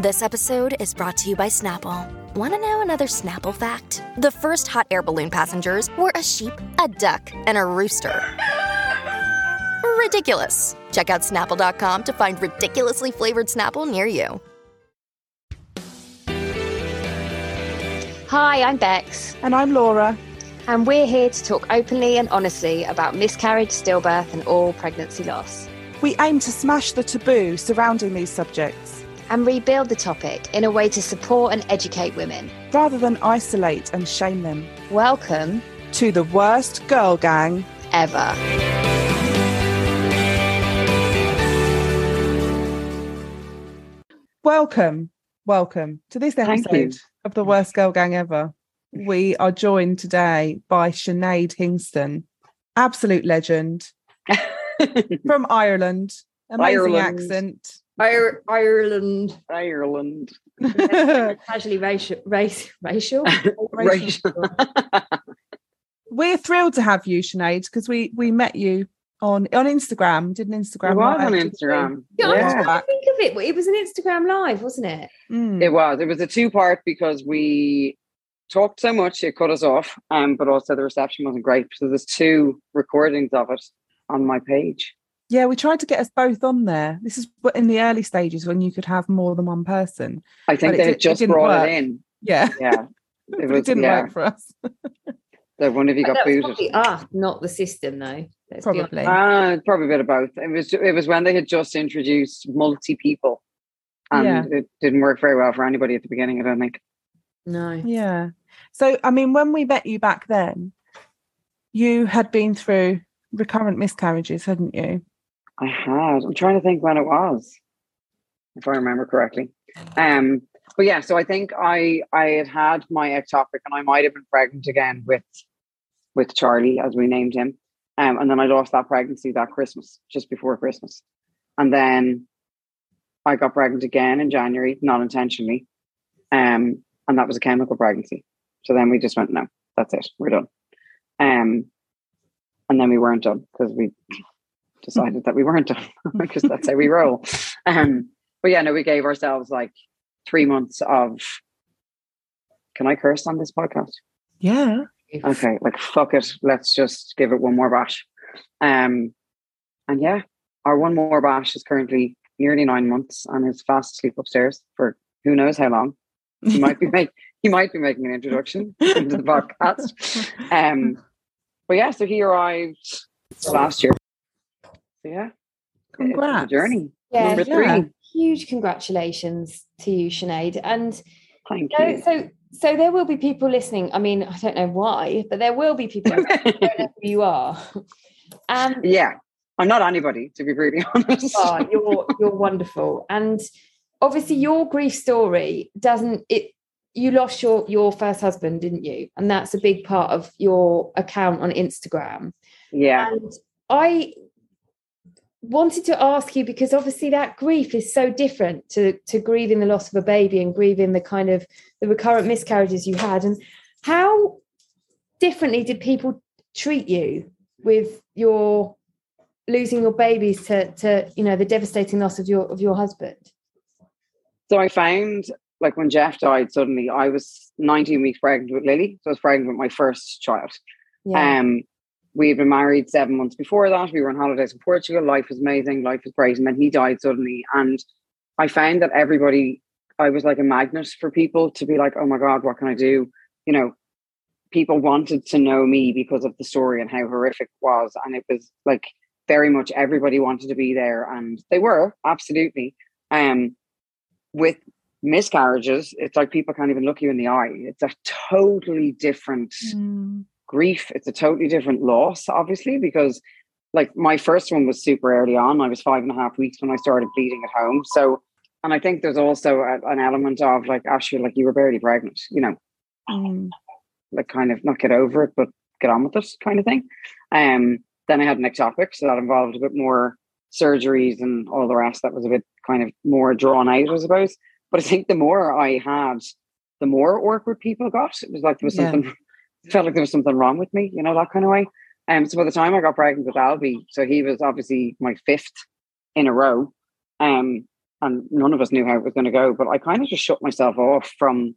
This episode is brought to you by Snapple. Want to know another Snapple fact? The first hot air balloon passengers were a sheep, a duck, and a rooster. Ridiculous. Check out snapple.com to find ridiculously flavored Snapple near you. Hi, I'm Bex, And I'm Laura. and we're here to talk openly and honestly about miscarriage, stillbirth, and all pregnancy loss, We aim to smash the taboo surrounding these subjects and rebuild the topic in a way to support and educate women. rather than isolate and shame them. Welcome, To the worst girl gang. ever. Welcome, welcome to this episode of the worst girl gang ever. We are joined today by Sinead Hingston, absolute legend from Ireland, amazing Ireland. accent. Ireland. Ireland. Casually racial. Race, racial? Racial. We're thrilled to have you, Sinead, because we we met you on on Instagram. Did an Instagram It was on? Instagram. Yeah, I Yeah. trying think of it. It was an Instagram live, wasn't it? Mm. It was. It was a two part because we talked so much it cut us off. Um, but also the reception wasn't great. So there's two recordings of it on my page. Yeah, we tried to get us both on there. This is in the early stages when you could have more than one person. I think it they di- had it just didn't brought work. it in. Yeah, Yeah. It it, didn't yeah. work for us. That one of you got booted. probably us, not the system, though. Let's. Probably. Ah, probably a bit of both. It was it was when they had just introduced multi people. And Yeah. it didn't work very well for anybody at the beginning, I don't think. No. yeah. So, I mean, when we met you back then, you had been through recurrent miscarriages, hadn't you? I had. I'm trying to think when it was, if I remember correctly. Um, but yeah, so I think I I had had my ectopic, and I might have been pregnant again with with Charlie, as we named him. Um, and then I lost that pregnancy that Christmas, just before Christmas, and then I got pregnant again in January, not intentionally, um, and that was a chemical pregnancy. So then we just went, no, that's it, we're done. Um, and then we weren't done because we decided that we weren't done because that's how we roll. Um, but yeah, no, we gave ourselves like three months of. Can I curse on this podcast? Yeah. Okay, like fuck it, let's just give it one more bash. Um, and yeah, our one more bash is currently nearly nine months and is fast asleep upstairs for who knows how long. He might be make he might be making an introduction into the podcast. Um, but yeah, so he arrived last year. So yeah, it's a Congrats. journey. Yeah, Number three. yeah. Huge congratulations to you, Sinead. And Thank so, you. so, so there will be people listening. I mean, I don't know why, but there will be people who don't know who you are. Um, yeah, I'm not anybody to be brutally honest. are. You're you're wonderful, and obviously your grief story doesn't it. You lost your your first husband, didn't you? And that's a big part of your account on Instagram. yeah, And I wanted to ask you because obviously that grief is so different to to grieving the loss of a baby and grieving the kind of the recurrent miscarriages you had and how differently did people treat you with your losing your babies to to you know the devastating loss of your of your husband So I found like when Jeff died suddenly, I was 19 weeks pregnant with Lily. So I was pregnant with my first child. Um, we had been married seven months before that. We were on holidays in Portugal. Life was amazing. Life was great. And then he died suddenly. And I found that everybody, I was like a magnet for people to be like, oh my God, what can I do? You know, people wanted to know me because of the story and how horrific it was. And it was like very much everybody wanted to be there. And they were absolutely. Um, with miscarriages, it's like people can't even look you in the eye. It's a totally different Mm. Grief. It's a totally different loss, obviously, because like my first one was super early on. I was five and a half weeks when I started bleeding at home. So and I think there's also a, an element of like, actually, like you were barely pregnant, you know, Mm. like kind of not get over it, but get on with it kind of thing. Um, then I had an ectopic, so that involved a bit more surgeries and all the rest. That was a bit kind of more drawn out, I suppose. But I think the more I had, the more awkward people got. It was like there was Yeah. something, felt like there was something wrong with me, you know, that kind of way. Um, so by the time I got pregnant with Albie, so he was obviously my fifth in a row. Um, and none of us knew how it was going to go. But I kind of just shut myself off from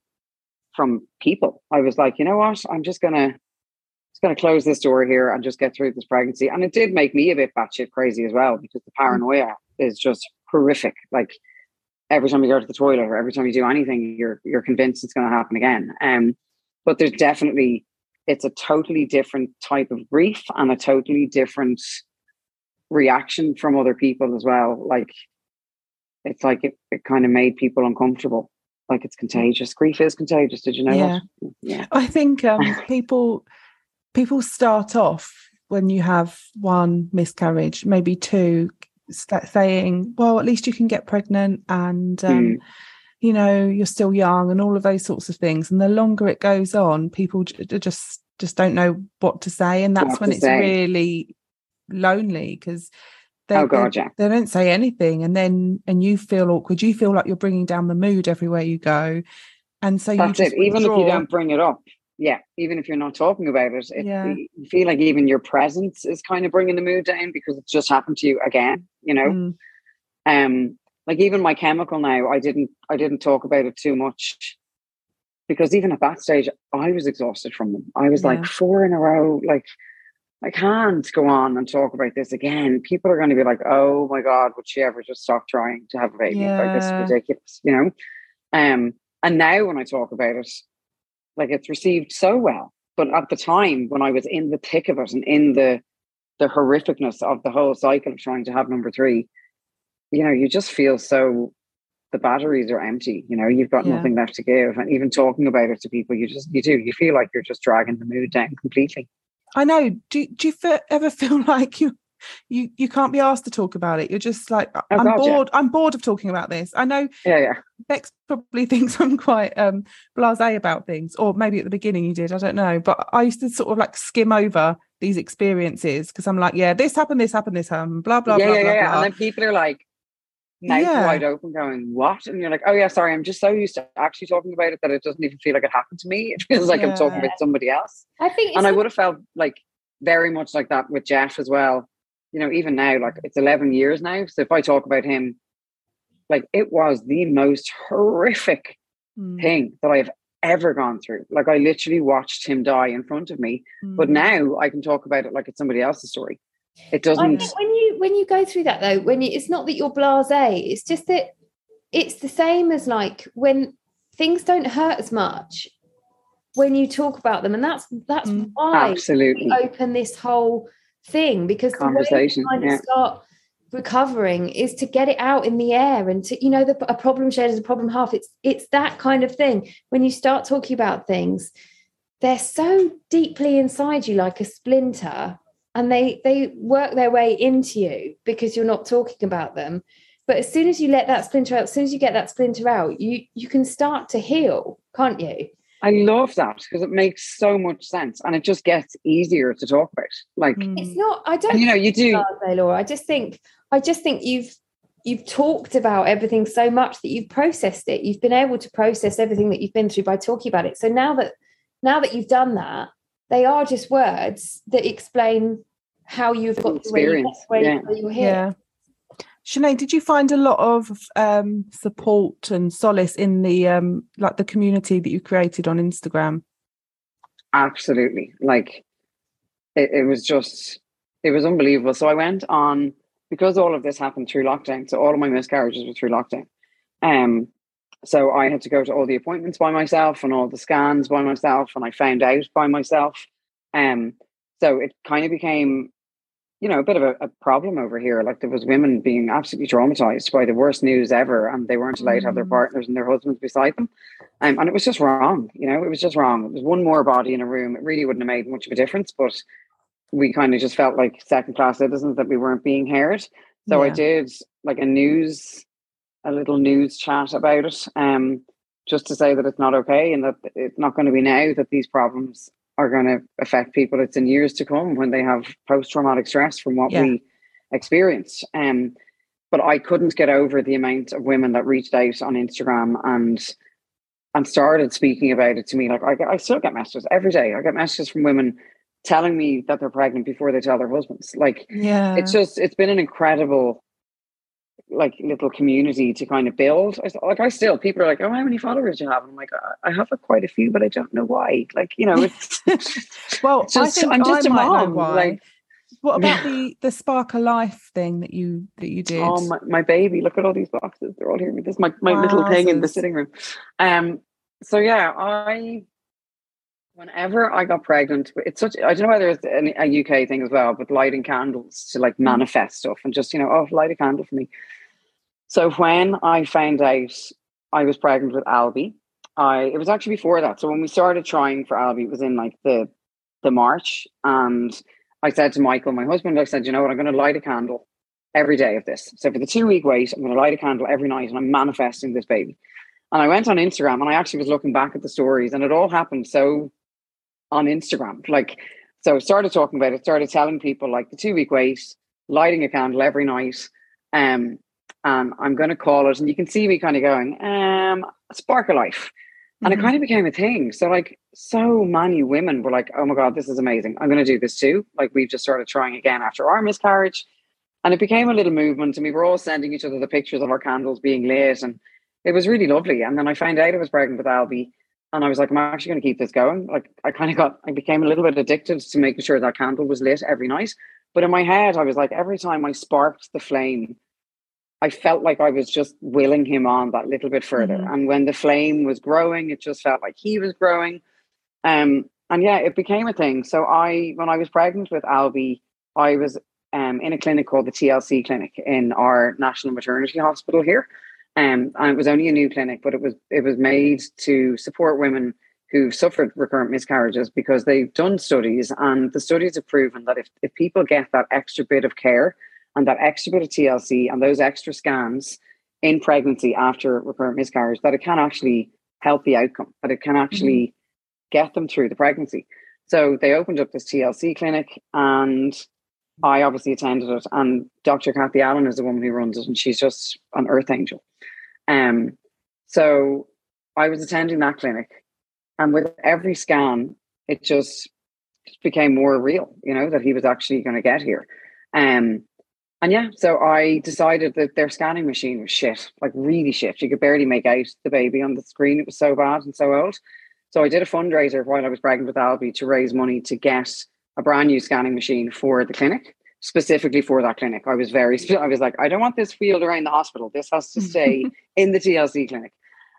from people. I was like, you know what? I'm just gonna just gonna close this door here and just get through this pregnancy. And it did make me a bit batshit crazy as well because the paranoia is just horrific. Like every time you go to the toilet or every time you do anything, you're you're convinced it's going to happen again. Um, but there's definitely it's a totally different type of grief and a totally different reaction from other people as well. Like it's like it, it kind of made people uncomfortable. Like it's contagious. Grief is contagious. Did you know Yeah. that? Yeah. I think um, people people start off when you have one miscarriage, maybe two, saying, "Well, at least you can get pregnant," and um, Mm. You know you're still young, and all of those sorts of things. And the longer it goes on, people just just don't know what to say, and that's when it's say. really lonely because. They, Oh, they- God, yeah. they don't say anything and then and you feel awkward you feel like you're bringing down the mood everywhere you go and so you That's just it. Even if you don't bring it up, yeah. Even if you're not talking about it, it Yeah. you feel like even your presence is kind of bringing the mood down because it's just happened to you again. You know, Mm. um, like even my chemical now, I didn't, I didn't talk about it too much because even at that stage, I was exhausted from them. I was Yeah. like four in a row, like. I can't go on and talk about this again. People are going to be like, "Oh my god, would she ever just stop trying to have a baby? Like this is ridiculous," you know. Um, and now when I talk about it, like it's received so well. But at the time when I was in the thick of it and in the the horrificness of the whole cycle of trying to have number three, you know, you just feel so the batteries are empty. You know, you've got Yeah. nothing left to give, and even talking about it to people, you just you do you feel like you're just dragging the mood down completely. I know. Do do you fe- ever feel like you you you can't be asked to talk about it? You're just like I'm Oh, God, yeah. bored. I'm bored of talking about this. I know Yeah, yeah. Bex probably thinks I'm quite um blasé about things, or maybe at the beginning you did. I don't know. But I used to sort of like skim over these experiences because I'm like, yeah, this happened, this happened, this happened, blah blah yeah, blah yeah, blah yeah. blah. And then people are like mouth Yeah. wide open, going, "What?" And you're like, "Oh yeah, sorry. I'm just so used to actually talking about it that it doesn't even feel like it happened to me. It feels like I'm talking Yeah. about somebody else." I think and I would have felt like very much like that with Jeff as well. You know, even now, like it's 11 years now. So if I talk about him, like it was the most horrific Mm, thing that I've ever gone through. Like I literally watched him die in front of me. But mm. now I can talk about it like it's somebody else's story. It doesn't. think when you when you go through that though, when you, it's not that you're blasé, it's just that it's the same as like when things don't hurt as much when you talk about them, and that's that's Mm. why Absolutely. we open this whole thing because the way Conversation, you kind yeah. of start recovering is to get it out in the air and to you know the a problem shared is a problem half it's it's that kind of thing when you start talking about things they're so deeply inside you like a splinter and they they work their way into you because you're not talking about them but as soon as you let that splinter out as soon as you get that splinter out you you can start to heal can't you I love that because it makes so much sense and it just gets easier to talk about. Like, Mm. it's not i don't and you know, you do. Blasé, Laura. I just think I just think you've you've talked about everything so much that you've processed it. You've been able to process everything that you've been through by talking about it. So now that now that you've done that, they are just words that explain how you've got to where, you, Experience, where, yeah. you're here. Yeah. Sinead, did you find a lot of um, support and solace in the um, like the community that you created on Instagram? Absolutely. Like it, it was just it was unbelievable. So I went on because all of this happened through lockdown. So all of my miscarriages were through lockdown. Um so I had to go to all the appointments by myself and all the scans by myself and I found out by myself. Um so it kind of became you know, a bit of a, a problem over here. Like there was women being absolutely traumatized by the worst news ever, and they weren't allowed to have their Mm. partners and their husbands beside them. Um, and it was just wrong, you know, it was just wrong. It was one more body in a room. It really wouldn't have made much of a difference, but we kind of just felt like second class citizens that we weren't being heard. So I did like a news a little news chat about it, um, just to say that it's not okay and that it's not going to be now that these problems are going to affect people. It's in years to come when they have post traumatic stress from what yeah. we experienced. Um, but I couldn't get over the amount of women that reached out on Instagram and and started speaking about it to me. Like I, I still get messages every day. I get messages from women telling me that they're pregnant before they tell their husbands. Like, yeah, it's just it's been an incredible like little community to kind of build. I, like I still people are like, oh, how many followers do you have? And I'm like, I have quite a few, but I don't know why. Like, you know, it's well, just, I am just I a mom. Like, what about yeah. the the Spark a Life thing that you that you did? Oh my, my baby! Look at all these boxes. They're all here. This is my, my little thing in the sitting room. Um. So yeah, I whenever I got pregnant, it's such I don't know whether it's a UK thing as well, but lighting candles to like mm. manifest stuff and just you know, oh, light a candle for me. So when I found out I was pregnant with Albie, I it was actually before that. So when we started trying for Albie, it was in like the the March, and I said to Michael, my husband, I said, you know what, I'm going to light a candle every day of this. So for the two week wait, I'm going to light a candle every night, and I'm manifesting this baby. And I went on Instagram, and I actually was looking back at the stories, and it all happened so on Instagram, like. So started talking about it, started telling people like the two week wait, lighting a candle every night, um, and I'm going to call it. And you can see me kind of going, um, Spark a Life. And mm-hmm. it kind of became a thing. So, like, so many women were like, oh my God, this is amazing. I'm going to do this too. Like, we've just started trying again after our miscarriage. And it became a little movement. And we were all sending each other the pictures of our candles being lit. And it was really lovely. And then I found out I was pregnant with Albie. And I was like, I'm actually going to keep this going. Like, I kind of got, I became a little bit addicted to making sure that candle was lit every night. But in my head, I was like, every time I sparked the flame, I felt like I was just willing him on that little bit further. Mm-hmm. And when the flame was growing, it just felt like he was growing. Um, and yeah, it became a thing. So I, when I was pregnant with Albie, I was um, in a clinic called the TLC clinic in our national maternity hospital here. Um, and it was only a new clinic, but it was it was made to support women who've suffered recurrent miscarriages because they've done studies and the studies have proven that if, if people get that extra bit of care and that extra bit of TLC and those extra scans in pregnancy after recurrent miscarriage, that it can actually help the outcome, that it can actually mm-hmm. get them through the pregnancy. So they opened up this TLC clinic and I obviously attended it. And Dr. Kathy Allen is the woman who runs it, and she's just an earth angel. Um, so I was attending that clinic, and with every scan, it just became more real, you know, that he was actually going to get here. Um, and yeah, so I decided that their scanning machine was shit, like really shit. You could barely make out the baby on the screen. It was so bad and so old. So I did a fundraiser while I was pregnant with Albie to raise money to get a brand new scanning machine for the clinic, specifically for that clinic. I was very, I was like, I don't want this wheeled around the hospital. This has to stay in the TLC clinic.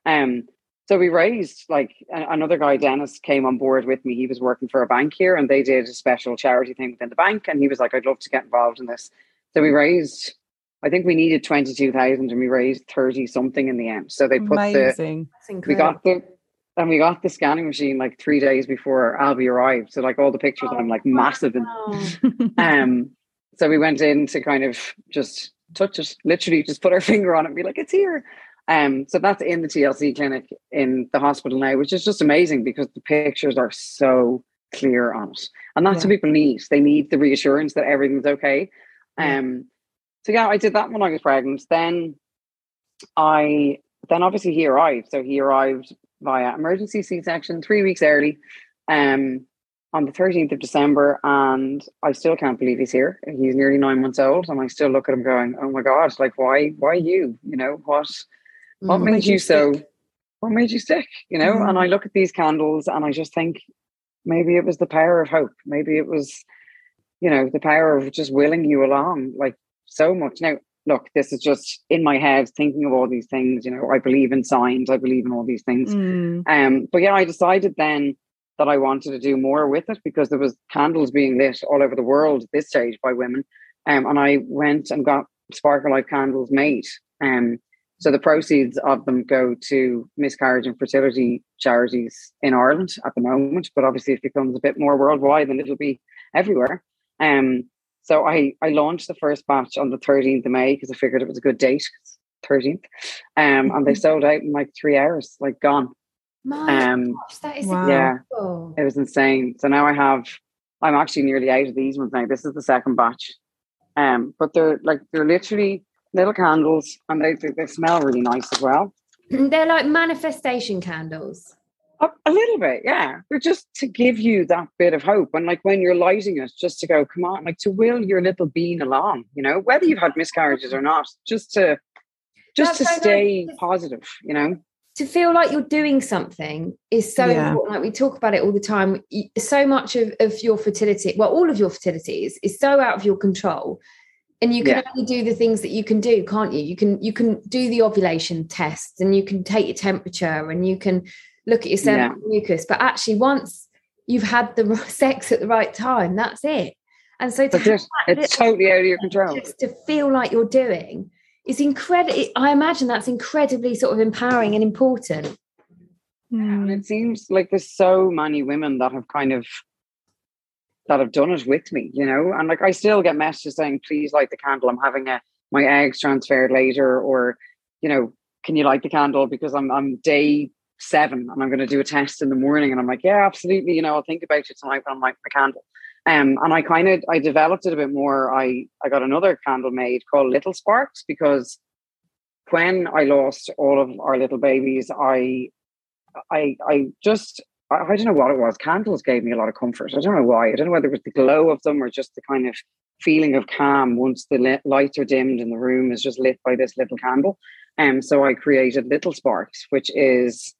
Um, so we raised like another guy, Dennis, came on board with me. He was working for a bank here, and they did a special charity thing within the bank. And he was like, "I'd love to get involved in this." So we raised, I think we needed 22,000 and we raised 30 something in the end. So they put Amazing. the, we got the, and we got the scanning machine like three days before Albie arrived. So like all the pictures oh, I'm like massive. And, um, so we went in to kind of just touch it, literally just put our finger on it and be like, it's here. Um, so that's in the TLC clinic in the hospital now, which is just amazing because the pictures are so clear on it. And that's yeah. what people need. They need the reassurance that everything's okay. Um, so yeah, I did that when I was pregnant. Then I then obviously he arrived. So he arrived via emergency C-section three weeks early, um, on the 13th of December, and I still can't believe he's here. He's nearly nine months old, and I still look at him going, "Oh my god! Like why? Why you? You know what? What mm, made you so? What made you sick? You know?" Mm. And I look at these candles, and I just think maybe it was the power of hope. Maybe it was you know, the power of just willing you along, like so much. Now, look, this is just in my head thinking of all these things. You know, I believe in signs, I believe in all these things. Mm. Um, but yeah, I decided then that I wanted to do more with it because there was candles being lit all over the world at this stage by women. Um, and I went and got Spark a Life candles made. Um, so the proceeds of them go to miscarriage and fertility charities in Ireland at the moment, but obviously it becomes a bit more worldwide and it'll be everywhere. Um, so I I launched the first batch on the 13th of May because I figured it was a good date. 13th. Um, and they mm-hmm. sold out in like three hours, like gone. My um, gosh, that is wow. yeah, it was insane. So now I have, I'm actually nearly out of these ones now. This is the second batch. Um, but they're like they're literally little candles, and they they, they smell really nice as well. They're like manifestation candles. A, a, little bit, yeah. They're just to give you that bit of hope. And like when you're lighting it, just to go, come on, like to will your little bean along, you know, whether you've had miscarriages or not, just to just That's to stay nice. positive, you know. To feel like you're doing something is so yeah. important. Like we talk about it all the time. So much of, of your fertility, well, all of your fertilities is, is so out of your control and you can yeah. only do the things that you can do can't you you can you can do the ovulation tests and you can take your temperature and you can look at your cervical yeah. mucus but actually once you've had the sex at the right time that's it and so to it's totally out of your control just to feel like you're doing is incredible i imagine that's incredibly sort of empowering and important yeah, and it mm. seems like there's so many women that have kind of that have done it with me, you know. And like I still get messages saying, please light the candle. I'm having a my eggs transferred later, or, you know, can you light the candle? Because I'm I'm day seven and I'm gonna do a test in the morning. And I'm like, Yeah, absolutely, you know, I'll think about it tonight when I'm lighting the candle. Um, and I kind of I developed it a bit more. I I got another candle made called Little Sparks because when I lost all of our little babies, I I I just I, I don't know what it was. Candles gave me a lot of comfort. I don't know why. I don't know whether it was the glow of them or just the kind of feeling of calm once the lights are dimmed and the room is just lit by this little candle. And um, so I created Little Sparks, which is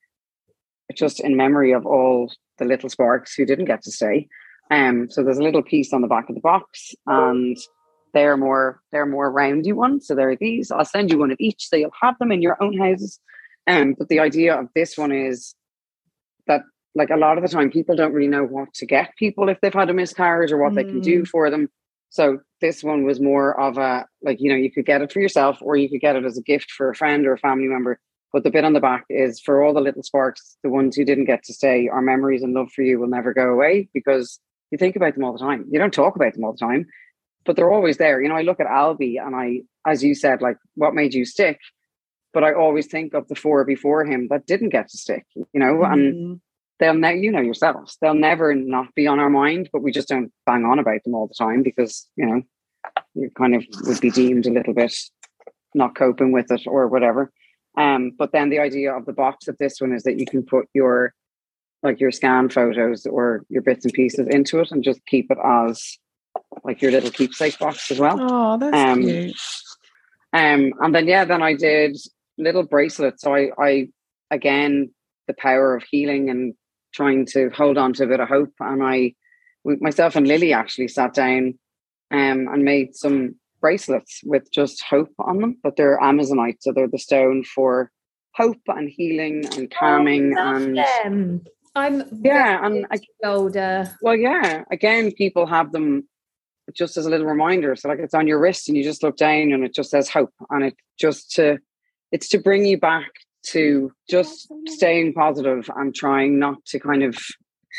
just in memory of all the little sparks who didn't get to stay. Um, so there's a little piece on the back of the box, and they're more they're more roundy ones. So there are these. I'll send you one of each, so you'll have them in your own houses. Um, but the idea of this one is that like a lot of the time people don't really know what to get people if they've had a miscarriage or what mm. they can do mm. for them so this one was more of a like you know you could get it for yourself or you could get it as a gift for a friend or a family member but the bit on the back is for all the little sparks the ones who didn't get to stay our memories and love for you will never go away because you think about them all the time. You don't talk about them all the time but they're always there. You know i look at albie and i as you said like what made you stick? But i always think of the four before him that didn't get to stick you know mm. and they'll ne- you know yourselves. They'll never not be on our mind but we just don't bang on about them all the time because you know you kind of would be deemed a little bit not coping with it or whatever. Um but then the idea of the box of this one is that you can put your like your scan photos or your bits and pieces into it and just keep it as like your little keepsake box as well oh that's um, cute um and then yeah then i did little bracelets so i i again the power of healing and trying to hold on to a bit of hope. And I, myself and Lily actually sat down um, and made some bracelets with just hope on them, but they're Amazonite. So they're the stone for hope and healing and oh, calming. Oh, and them. I'm yeah, and older. Well, yeah. Again, people have them just as a little reminder. So like it's on your wrist and you just look down and it just says hope. And it just to it's to bring you back to just staying positive and trying not to kind of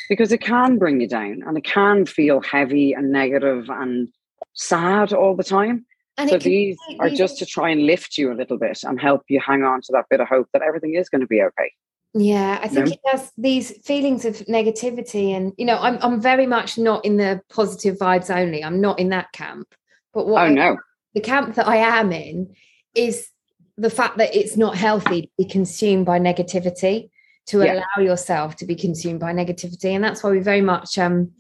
because it can bring you down and it can feel heavy and negative and sad all the time. And so these are just to try and lift you a little bit and help you hang on to that bit of hope that everything is going to be okay. Yeah, I think it has these feelings of negativity, and you know, I'm I'm very much not in the positive vibes only. I'm not in that camp. But what oh I, no, the camp that I am in is the fact that it's not healthy to be consumed by negativity to yeah. allow yourself to be consumed by negativity and that's why we very much um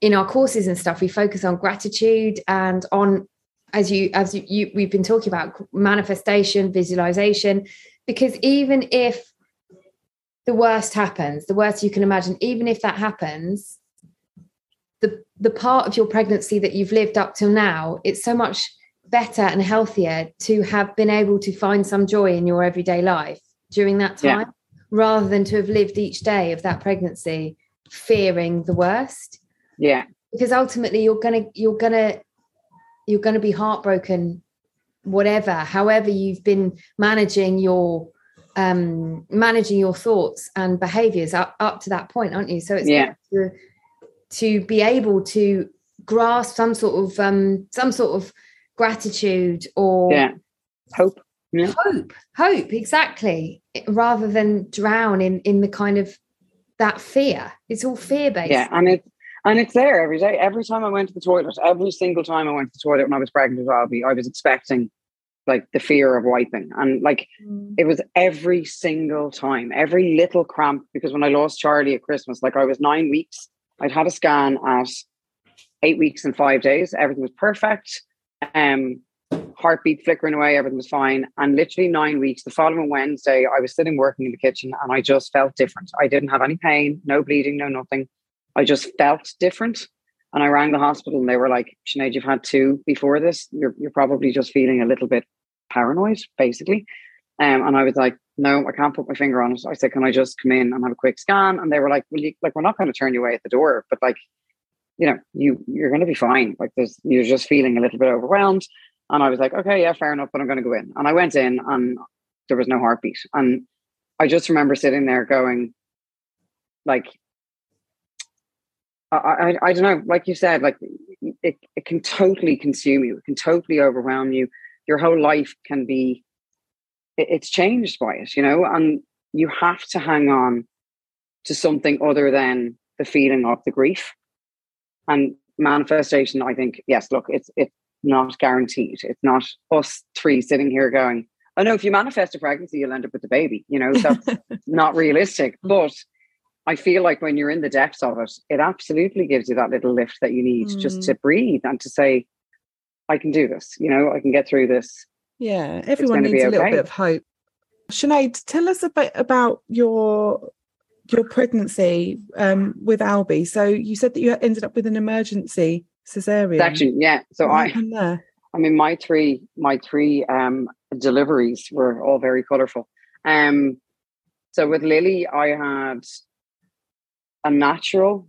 in our courses and stuff we focus on gratitude and on as you as you, you we've been talking about manifestation visualization because even if the worst happens the worst you can imagine. Even if that happens the the part of your pregnancy that you've lived up till now it's so much better and healthier to have been able to find some joy in your everyday life during that time yeah. rather than to have lived each day of that pregnancy fearing the worst. Yeah. Because ultimately you're gonna you're gonna you're gonna be heartbroken whatever however you've been managing your um managing your thoughts and behaviors up up to that point aren't you? So it's yeah. to, to be able to grasp some sort of um some sort of gratitude or yeah. Hope. Yeah. hope hope exactly rather than drown in in the kind of that fear. It's all fear based. Yeah and it's and it's there every day. Every time i went to the toilet every single time i went to the toilet when i was pregnant with albie i was expecting like the fear of wiping and like mm. it was every single time every little cramp because when i lost charlie at christmas like i was nine weeks i'd had a scan at eight weeks and five days everything was perfect um heartbeat flickering away, everything was fine. And literally nine weeks, the following Wednesday, I was sitting working in the kitchen and I just felt different. I didn't have any pain, no bleeding, no nothing. I just felt different. And I rang the hospital and they were like, Sinead, you've had two before this. You're, you're probably just feeling a little bit paranoid, basically. Um, and I was like, no, I can't put my finger on it. I said, can I just come in and have a quick scan? And they were like, well, you, like, we're not going to turn you away at the door, but like, you know, you, you're going to be fine. Like there's, you're just feeling a little bit overwhelmed. And I was like, okay, yeah, fair enough, but I'm going to go in. And I went in and there was no heartbeat. And I just remember sitting there going, like, I, I, I don't know, like you said, like it, it can totally consume you, it can totally overwhelm you. Your whole life can be, it, it's changed by it, you know, and you have to hang on to something other than the feeling of the grief. And manifestation, I think, yes, look, it's it's not guaranteed. It's not us three sitting here going, oh no, if you manifest a pregnancy, you'll end up with the baby. You know, that's not realistic. But I feel like when you're in the depths of it, it absolutely gives you that little lift that you need mm. just to breathe and to say, I can do this. You know, I can get through this. Yeah, everyone needs a okay. little bit of hope. Sinead, tell us a bit about your your pregnancy um, with Albie. So you said that you ended up with an emergency cesarean. Section, yeah. So what I, I mean, my three, my three um, deliveries were all very colourful. Um, so with Lily, I had a natural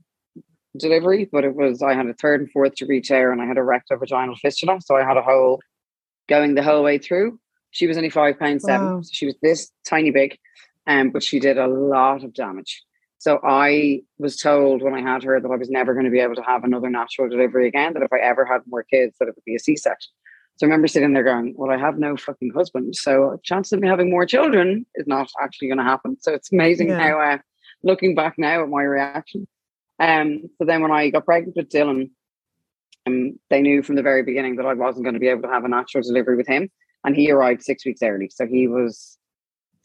delivery, but it was I had a third and fourth degree tear, and I had a rectovaginal fistula. So I had a hole going the whole way through. She was only five pounds seven, wow. so she was this tiny big, um, but she did a lot of damage. So I was told when I had her that I was never going to be able to have another natural delivery again, that if I ever had more kids, that it would be a C section. So I remember sitting there going, Well, I have no fucking husband. So a chance of me having more children is not actually going to happen. So it's amazing yeah. how, uh, looking back now at my reaction. Um, so then when I got pregnant with Dylan, um, they knew from the very beginning that I wasn't going to be able to have a natural delivery with him. And he arrived six weeks early. So he was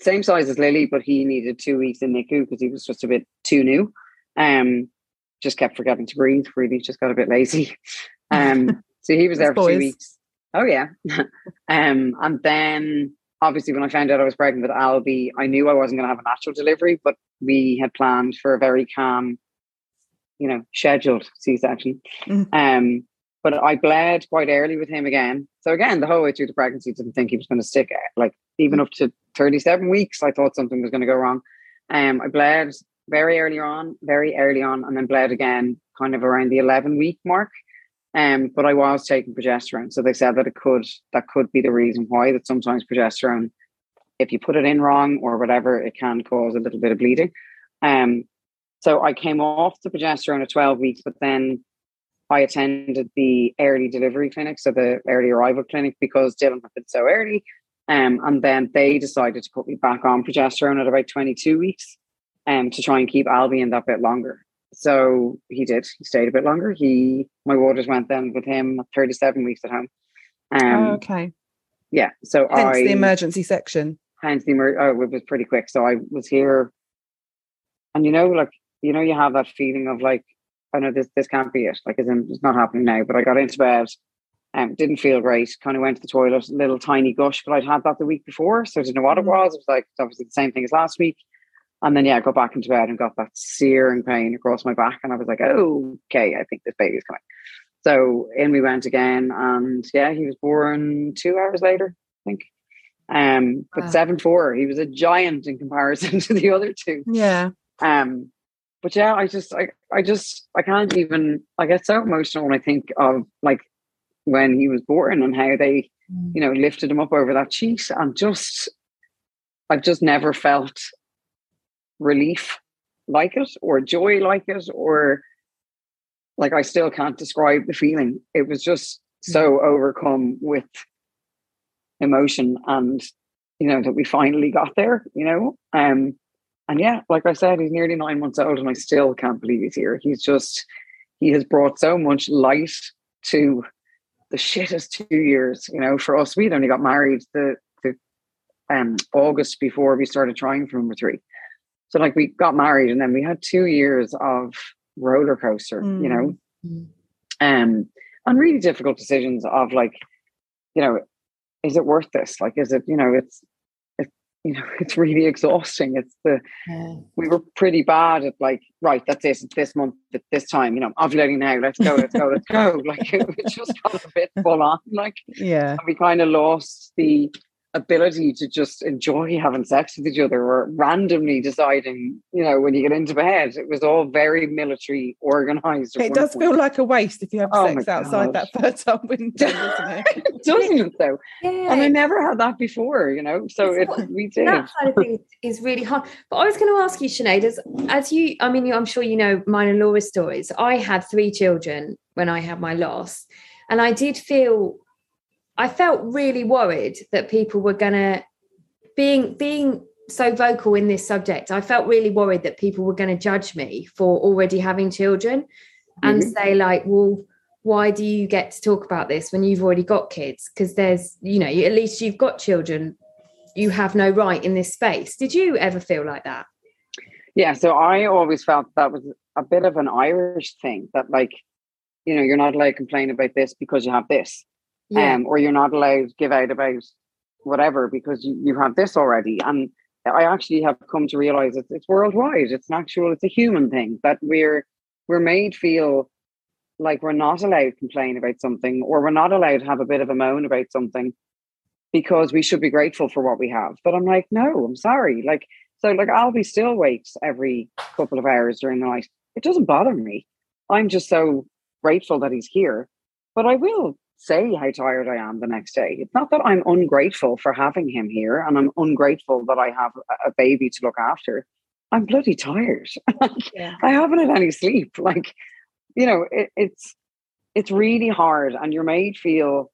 same size as Lily, but he needed two weeks in NICU because he was just a bit too new. Um, just kept forgetting to breathe. Really, just got a bit lazy. Um, so he was there for two weeks. Oh yeah. um, and then obviously when I found out I was pregnant with Albie, I knew I wasn't going to have a natural delivery, but we had planned for a very calm, you know, scheduled C-section. Mm. Um, but I bled quite early with him again. So again, the whole way through the pregnancy, didn't think he was going to stick. Like even mm. up to 37 weeks, I thought something was going to go wrong. Um, I bled very early on, very early on, and then bled again kind of around the 11 week mark. Um, but I was taking progesterone. So they said that it could that could be the reason why that sometimes progesterone, if you put it in wrong or whatever, it can cause a little bit of bleeding. Um, so I came off the progesterone at 12 weeks, but then I attended the early delivery clinic, so the early arrival clinic, because Dylan had been so early. Um, and then they decided to put me back on progesterone at about 22 weeks um, to try and keep Albie in that bit longer. So he did. He stayed a bit longer. He my waters went then with him 37 weeks at home. Um, oh, okay. Yeah. So hence I the emergency section. Hence the emer- oh, it was pretty quick. So I was here, and you know, like you know, you have that feeling of like, I know this this can't be it. Like, it's not happening now. But I got into bed um, didn't feel great. Kind of went to the toilet, little tiny gush, but I'd had that the week before, so I didn't know what it mm. was. It was like obviously the same thing as last week. And then yeah, I got back into bed and got that searing pain across my back, and I was like, oh, okay, I think this baby's coming. So in we went again, and yeah, he was born two hours later, I think. Um, but wow. seven four, he was a giant in comparison to the other two. Yeah. Um, but yeah, I just, I, I just, I can't even. I get so emotional when I think of like when he was born and how they, mm. you know, lifted him up over that sheet and just, I've just never felt relief like it or joy like it or like I still can't describe the feeling. It was just so mm. overcome with emotion and you know, that we finally got there, you know. Um, and yeah, like I said, he's nearly nine months old, and I still can't believe he's here. He's just, he has brought so much light to the shittest two years, you know, for us. We'd only got married the, the um, August before we started trying for number three. So, like, we got married, and then we had two years of roller coaster, mm. you know, mm. um, and really difficult decisions of like, you know, is it worth this? Like, is it, you know, it's, it's, you know, it's really exhausting. It's the, yeah. we were pretty bad at like, right, that's this, this month, at this time, you know, ovulating now, let's go, let's go, let's go. Like, it just got a bit full on. Like, yeah. we kind of lost the, ability to just enjoy having sex with each other or randomly deciding, you know, when you get into bed. It was all very military organized. It does point. feel like a waste if you have oh sex outside that fertile window, doesn't it? doesn't it though? Yeah. And I never had that before, you know. So it, we did. That kind of thing is really hard. But I was going to ask you, Sinead, as, as you, I mean, I'm sure you know mine and Laura's stories. I had three children when I had my loss. And I did feel I felt really worried that people were gonna being being so vocal in this subject. I felt really worried that people were going to judge me for already having children and mm-hmm. say like, well, why do you get to talk about this when you've already got kids? Because there's, you know, at least you've got children. You have no right in this space. Did you ever feel like that? Yeah. So I always felt that was a bit of an Irish thing that, like, you know, you're not allowed to complain about this because you have this yeah. um, or you're not allowed to give out about whatever because you, you have this already. And I actually have come to realize it's, it's worldwide. It's an actual, it's a human thing that we're we're made feel like we're not allowed to complain about something or we're not allowed to have a bit of a moan about something because we should be grateful for what we have. But I'm like, no, I'm sorry. Like, so like Albie still wakes every couple of hours during the night. It doesn't bother me. I'm just so grateful that he's here. But I will say how tired I am the next day. It's not that I'm ungrateful for having him here and I'm ungrateful that I have a baby to look after. I'm bloody tired. yeah. I haven't had any sleep. Like, you know, it, it's it's really hard and you're made feel,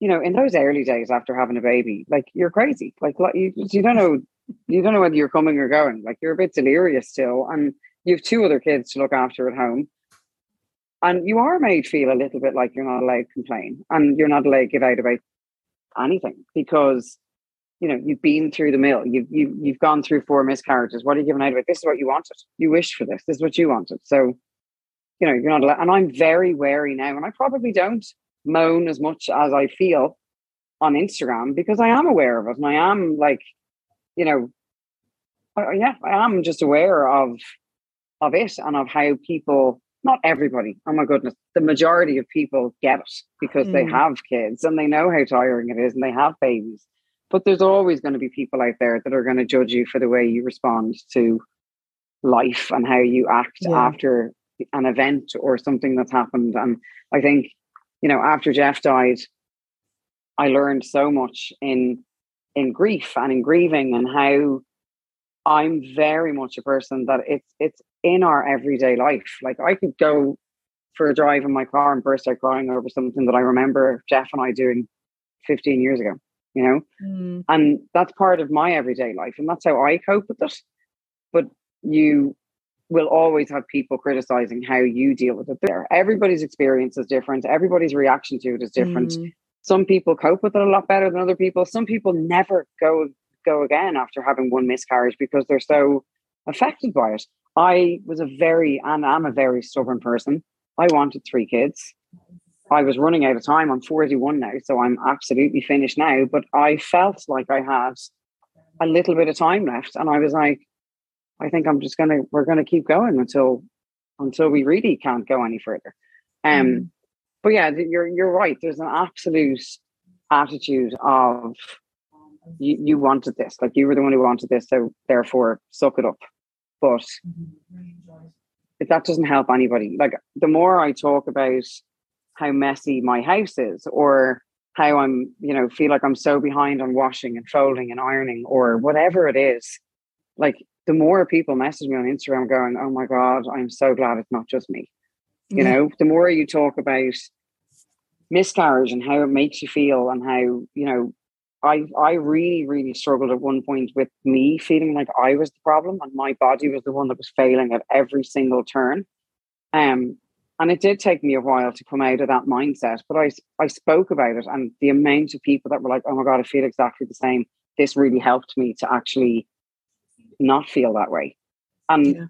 you know, in those early days after having a baby, like you're crazy. Like you you don't know you don't know whether you're coming or going. Like you're a bit delirious still and you have two other kids to look after at home and you are made feel a little bit like you're not allowed to complain and you're not allowed to give out about anything because you know you've been through the mill. You've you, you've gone through four miscarriages. What are you giving out about? This is what you wanted. You wished for this. This is what you wanted. So you know you're not allowed and i'm very wary now and i probably don't moan as much as i feel on instagram because i am aware of it and i am like you know yeah i am just aware of of it and of how people not everybody, oh my goodness, the majority of people get it because mm. they have kids and they know how tiring it is and they have babies. But there's always going to be people out there that are going to judge you for the way you respond to life and how you act yeah. after an event or something that's happened. And I think, you know, after Jeff died, I learned so much in in grief and in grieving and how I'm very much a person that it's it's in our everyday life. Like I could go for a drive in my car and burst out crying over something that I remember Jeff and I doing 15 years ago, you know? Mm. And that's part of my everyday life. And that's how I cope with it. But you will always have people criticizing how you deal with it there. Everybody's experience is different, everybody's reaction to it is different. Mm. Some people cope with it a lot better than other people. Some people never go go again after having one miscarriage because they're so affected by it. I was a very, and I'm a very stubborn person. I wanted three kids. I was running out of time. I'm 41 now, so I'm absolutely finished now. But I felt like I had a little bit of time left, and I was like, I think I'm just gonna we're gonna keep going until until we really can't go any further. Um, mm. but yeah, you're you're right. There's an absolute attitude of you, you wanted this, like you were the one who wanted this, so therefore suck it up. But if that doesn't help anybody. Like the more I talk about how messy my house is, or how I'm, you know, feel like I'm so behind on washing and folding and ironing, or whatever it is, like the more people message me on Instagram going, Oh my God, I'm so glad it's not just me. You know, the more you talk about miscarriage and how it makes you feel and how, you know, I I really really struggled at one point with me feeling like I was the problem and my body was the one that was failing at every single turn. Um, and it did take me a while to come out of that mindset, but I I spoke about it, and the amount of people that were like, "Oh my god, I feel exactly the same." This really helped me to actually not feel that way, and yeah.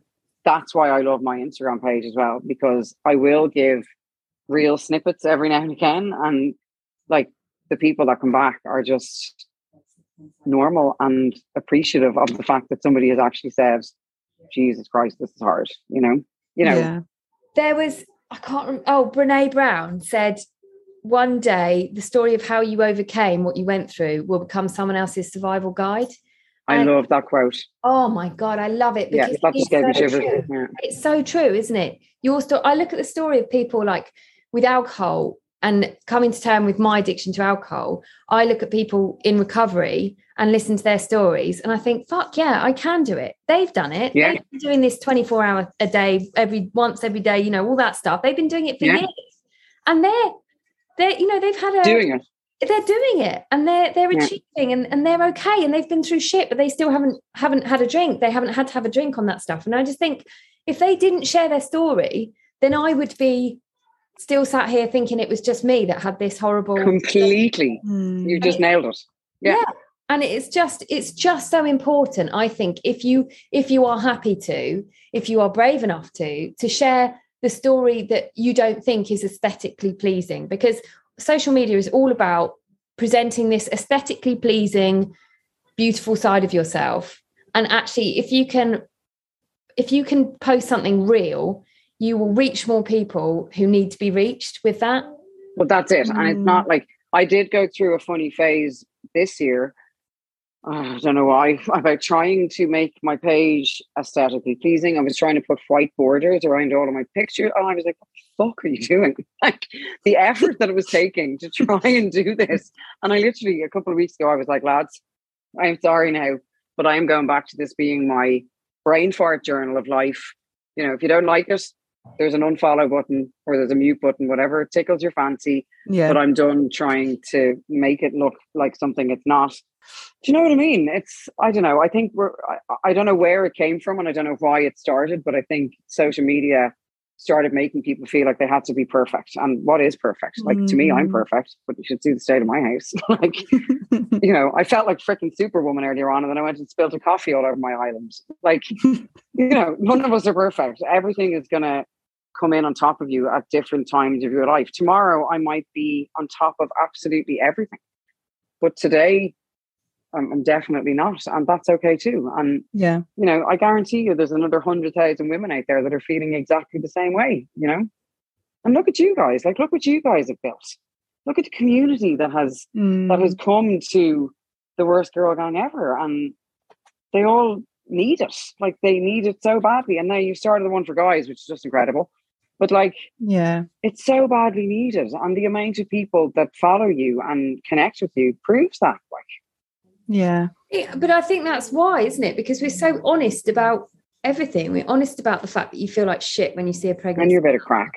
that's why I love my Instagram page as well because I will give real snippets every now and again, and like the people that come back are just normal and appreciative of the fact that somebody has actually said, Jesus Christ, this is hard, you know? You know. Yeah. There was I can't remember oh, Brene Brown said one day the story of how you overcame what you went through will become someone else's survival guide. I and, love that quote. Oh my god, I love it because yeah, it's, so yeah. it's so true, isn't it? Your story. I look at the story of people like with alcohol and coming to terms with my addiction to alcohol, I look at people in recovery and listen to their stories and I think, fuck yeah, I can do it. They've done it. Yeah. They've been doing this 24 hour a day, every once every day, you know, all that stuff. They've been doing it for yeah. years. And they're they're, you know, they've had a doing it. They're doing it and they're they're yeah. achieving and, and they're okay and they've been through shit, but they still haven't haven't had a drink. They haven't had to have a drink on that stuff. And I just think if they didn't share their story, then I would be still sat here thinking it was just me that had this horrible completely. Mm. you just nailed it. Yeah. yeah. And it's just it's just so important i think if you if you are happy to if you are brave enough to to share the story that you don't think is aesthetically pleasing. Because social media is all about presenting this aesthetically pleasing beautiful side of yourself. And actually if you can if you can post something real you will reach more people who need to be reached with that. Well, that's it. Mm. And it's not mm. like I did go through a funny phase this year. Uh, I don't know why, about trying to make my page aesthetically pleasing. I was trying to put white borders around all of my pictures. And I was like, what the fuck are you doing? Like the effort that it was taking to try and do this. And I literally, a couple of weeks ago, I was like, lads, I'm sorry now, but I am going back to this being my brain fart journal of life. You know, if you don't like it, there's an unfollow button or there's a mute button, whatever tickles your fancy. Yeah. But I'm done trying to make it look like something it's not. Do you know what I mean? It's I don't know. I think we're I, I don't know where it came from and I don't know why it started, but I think social media started making people feel like they had to be perfect. And what is perfect? Like mm. to me, I'm mm. perfect, but you should see the state of my house. like, you know, I felt like freaking superwoman earlier on, and then I went and spilled a coffee all over my island. Like, you know, none of us are perfect. Everything is gonna come in on top of you at different times of your life. Tomorrow, I might be on top of absolutely everything. But today, I'm, I'm definitely not. And that's okay too. And, yeah, you know, I guarantee you there's another 100,000 women out there that are feeling exactly the same way, you know? And look at you guys. Like, look what you guys have built. Look at the community that has mm. that has mm. come to the worst girl gang ever, and they all need it. Like they need it so badly. And now you started the one for guys, which is just incredible. But like, yeah, it's so badly needed. And the amount of people that follow you and connect with you proves that. Like, yeah. yeah. But I think that's why, isn't it? Because we're so honest about everything. We're honest about the fact that you feel like shit when you see a pregnant. And you're a bit of crack.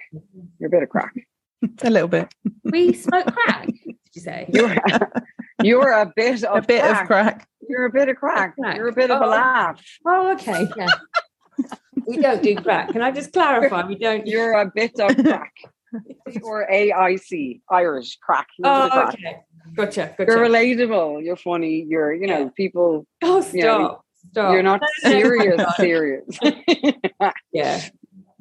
You're a bit of crack. a little bit. We smoke crack, did you say? You're, you're a bit of a bit crack. of crack. You're a bit of crack. crack. You're a bit oh. of a oh. laugh. Oh, okay. Yeah we don't do crack. Can I just clarify? We don't. You're a bit of crack. or AIC, Irish crack. oh, crack. okay. Gotcha, gotcha. You're relatable. You're funny. You're, you know, yeah. people. Oh, stop. You know, stop. You're not serious, serious. yeah.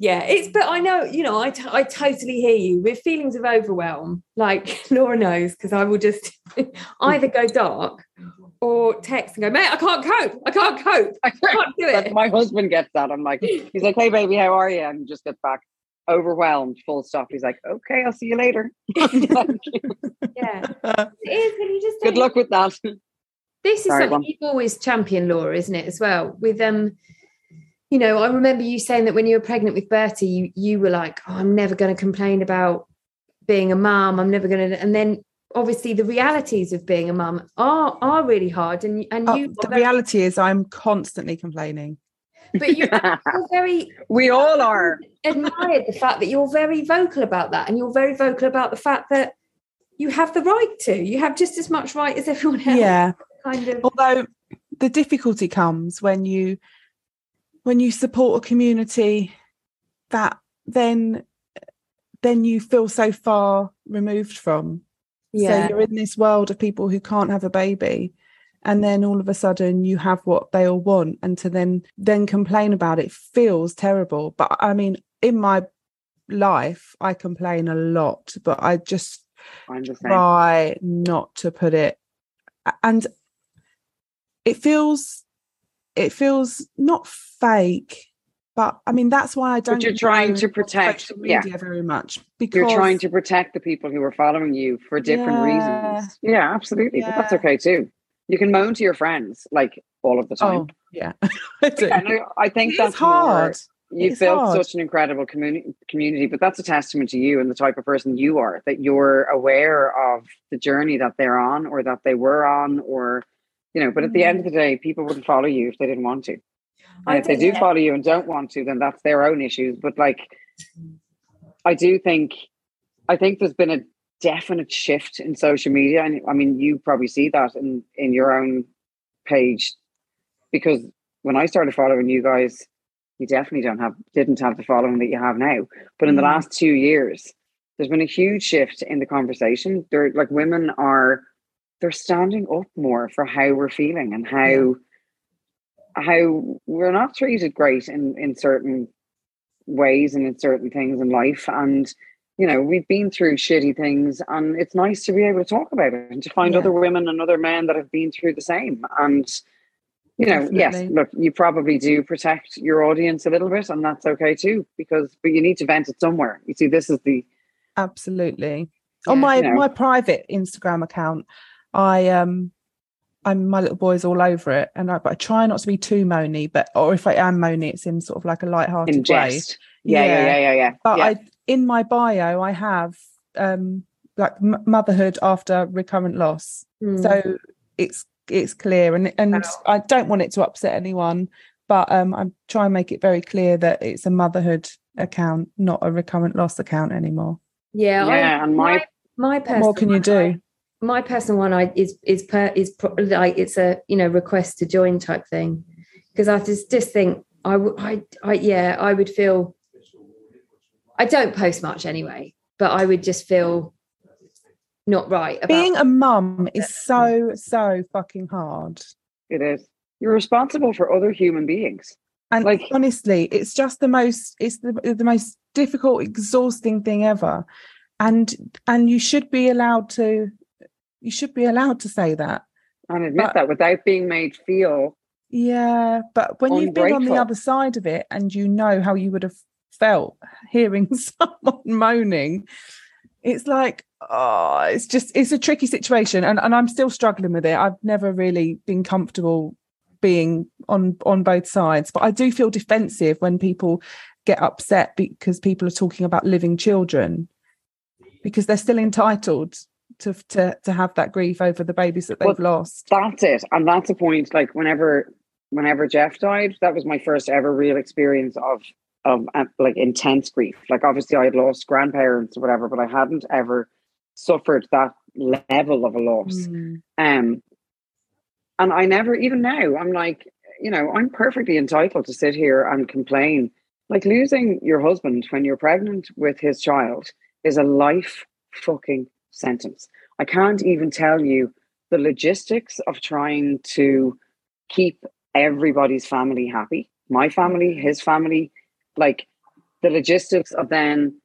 Yeah, it's, but I know, you know, I, t- I totally hear you with feelings of overwhelm. Like Laura knows, because I will just either go dark or text and go, mate, I can't cope. I can't cope. I can't do it. My husband gets that. I'm like, he's like, hey, baby, how are you? And he just gets back overwhelmed, full stop. He's like, okay, I'll see you later. yeah. It is, but you just good luck with that. This is Sorry, something you've always championed, Laura, isn't it, as well? With um, you know, I remember you saying that when you were pregnant with Bertie, you you were like, oh, I'm never going to complain about being a mom. I'm never going to, and then obviously the realities of being a mum are are really hard and and oh, you the very, reality is i'm constantly complaining but you're, very we all are admired the fact that you're very vocal about that and you're very vocal about the fact that you have the right to. You have just as much right as everyone else. Yeah. Kind of. Although the difficulty comes when you when you support a community that then then you feel so far removed from. Yeah. So you're in this world of people who can't have a baby and then all of a sudden you have what they all want and to then then complain about it feels terrible. But I mean in my life I complain a lot, but I just try not to put it and it feels it feels not fake but I mean that's why I don't. But you're trying to protect media yeah. very much because you're trying to protect the people who are following you for different yeah. reasons. Yeah, absolutely. Yeah. But that's okay too. You can moan to your friends like all of the time. Oh, yeah, I, I, I think it that's hard. You've it's built hard. such an incredible community, community, but that's a testament to you and the type of person you are. That you're aware of the journey that they're on, or that they were on, or you know. But at the end of mm. the day, people wouldn't follow you if they didn't want to. And if they do follow you and don't want to, then that's their own issues. But like, I do think, I think there's been a definite shift in social media, and I mean, you probably see that in in your own page, because when I started following you guys, you definitely don't have didn't have the following that you have now. But in the mm. last two years, there's been a huge shift in the conversation. They're like women are they're standing up more for how we're feeling and how. Yeah how we're not treated great in in certain ways and in certain things in life and you know we've been through shitty things and it's nice to be able to talk about it and to find yeah. other women and other men that have been through the same and you know Definitely. yes look you probably do protect your audience a little bit and that's okay too because but you need to vent it somewhere you see this is the absolutely yeah, on my you know. my private instagram account i um I'm my little boy's all over it, and I, but I try not to be too moany. But or if I am moany, it's in sort of like a light-hearted in way. Yeah, yeah, yeah, yeah, yeah. But yeah. I in my bio I have um like m- motherhood after recurrent loss, mm. so it's it's clear, and and I don't want it to upset anyone, but um I'm trying to make it very clear that it's a motherhood account, not a recurrent loss account anymore. Yeah, yeah, I, and my my, my what more can you do? My personal one I is is per is pro, like it's a you know request to join type thing. Because I just just think I would I I yeah I would feel I don't post much anyway but I would just feel not right about being a mum is so so fucking hard. It is. You're responsible for other human beings. And like honestly it's just the most it's the, the most difficult exhausting thing ever. And and you should be allowed to you should be allowed to say that and admit but, that without being made feel yeah but when ungrateful. you've been on the other side of it and you know how you would have felt hearing someone moaning it's like oh it's just it's a tricky situation and, and i'm still struggling with it i've never really been comfortable being on on both sides but i do feel defensive when people get upset because people are talking about living children because they're still entitled to to to have that grief over the babies that they've well, lost. That's it, and that's a point. Like whenever whenever Jeff died, that was my first ever real experience of of uh, like intense grief. Like obviously, I had lost grandparents or whatever, but I hadn't ever suffered that level of a loss. Mm. Um, and I never, even now, I'm like, you know, I'm perfectly entitled to sit here and complain. Like losing your husband when you're pregnant with his child is a life fucking sentence. I can't even tell you the logistics of trying to keep everybody's family happy. My family, his family, like the logistics of then,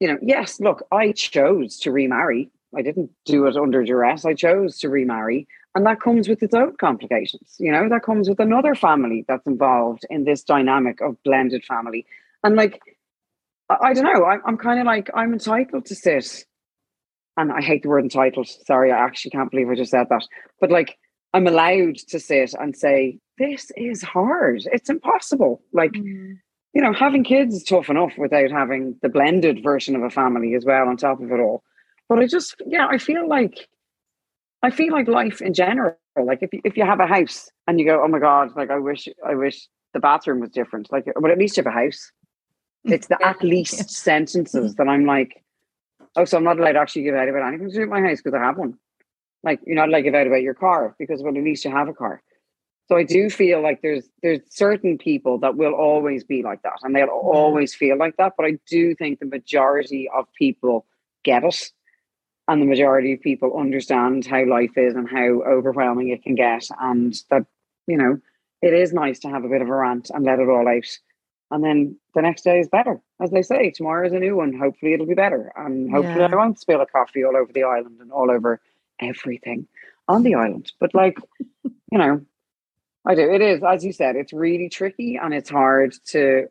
you know, yes, look, I chose to remarry. I didn't do it under duress. I chose to remarry. And that comes with its own complications. You know, that comes with another family that's involved in this dynamic of blended family. And like, I, I don't know, I, I'm kind of like, I'm entitled to sit and I hate the word entitled. Sorry, I actually can't believe I just said that. But like, I'm allowed to sit and say, this is hard. It's impossible. Like, mm. you know, having kids is tough enough without having the blended version of a family as well on top of it all. But I just, yeah, I feel like, I feel like life in general, like if you, if you have a house and you go, oh my God, like I wish, I wish the bathroom was different. Like, but at least you have a house. It's the at least sentences that I'm like, oh, so I'm not allowed to actually give out about anything to do with my house because I have one. Like you're not allowed to give out about your car because well, at least you have a car. So I do feel like there's there's certain people that will always be like that and they'll mm-hmm. always feel like that. But I do think the majority of people get it. And the majority of people understand how life is and how overwhelming it can get. And that, you know, it is nice to have a bit of a rant and let it all out. And then the next day is better. As they say, tomorrow is a new one. Hopefully it'll be better. And hopefully yeah. I won't spill a coffee all over the island and all over everything on the island. But like, you know, I do. It is, as you said, it's really tricky and it's hard to.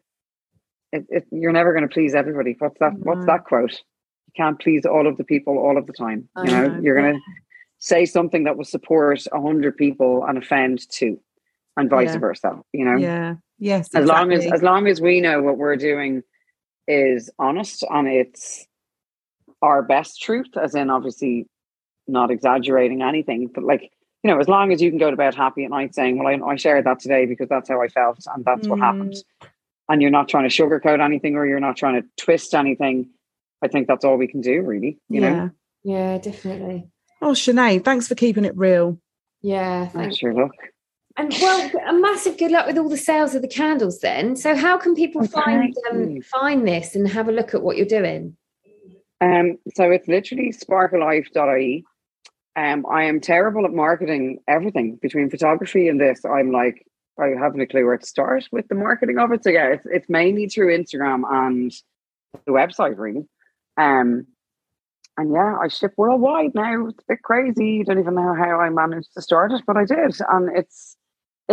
It, it, you're never going to please everybody. What's that? Mm-hmm. What's that quote? You can't please all of the people all of the time. You know, know. you're going to say something that will support a hundred people and offend two, and vice yeah. versa. You know. Yeah. Yes. As long as as long as we know what we're doing is honest and it's our best truth, as in obviously not exaggerating anything, but like you know, as long as you can go to bed happy at night saying, well, I, I shared that today because that's how I felt and that's mm. what happened. And you're not trying to sugarcoat anything or you're not trying to twist anything. I think that's all we can do, really. You yeah. know? Yeah, definitely. Oh, Sinead, thanks for keeping it real. Yeah. Thanks. Sure look. And well, a massive good luck with all the sales of the candles then. So how can people find um, find this and have a look at what you're doing? Um, so it's literally sparkalife.ie um, I am terrible at marketing everything between photography and this. I'm like, I haven't a clue where to start with the marketing of it. So yeah, it's it's mainly through Instagram and the website really. Um, and yeah, I ship worldwide now. It's a bit crazy. You don't even know how I managed to start it, but I did, and it's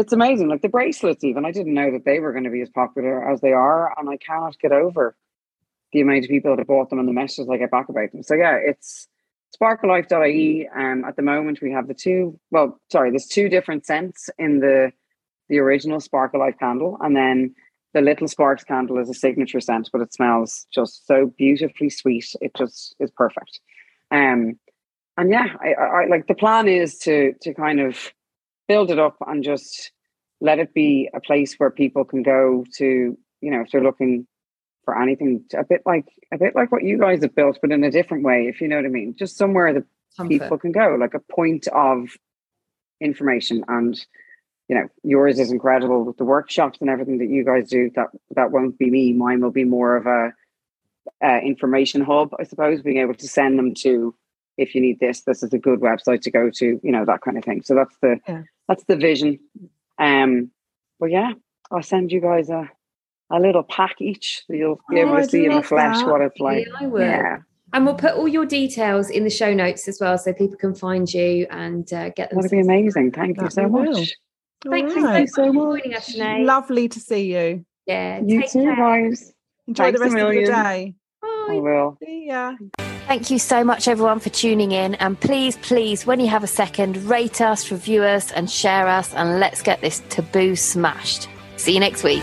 it's amazing. Like the bracelets, even I didn't know that they were going to be as popular as they are, and I cannot get over the amount of people that have bought them and the messages I get back about them. So yeah, it's sparkalife.ie um at the moment we have the two well sorry there's two different scents in the the original Spark a Life candle and then the little sparks candle is a signature scent but it smells just so beautifully sweet it just is perfect um and yeah I, I like the plan is to to kind of build it up and just let it be a place where people can go to you know if they're looking for anything a bit like a bit like what you guys have built, but in a different way, if you know what I mean. Just somewhere that Comfort. people can go, like a point of information. And you know, yours is incredible with the workshops and everything that you guys do. That that won't be me. Mine will be more of a uh, information hub, I suppose, being able to send them to if you need this, this is a good website to go to, you know, that kind of thing. So that's the yeah. That's the vision. Um, but yeah, I'll send you guys a a little pack each. So you'll be able oh, to see in the flesh that. what it's like. Yeah, I will. Yeah. And we'll put all your details in the show notes as well, so people can find you and uh, get them. That'd be amazing. Thank that you so much. Thank right. you so much for joining us, Sinead. Lovely to see you. Yeah. You too, care. guys. Enjoy Thanks the rest of your day. Bye. I will. See ya. Thank you so much, everyone, for tuning in. And please, please, when you have a second, rate us, review us, and share us. And let's get this taboo smashed. See you next week.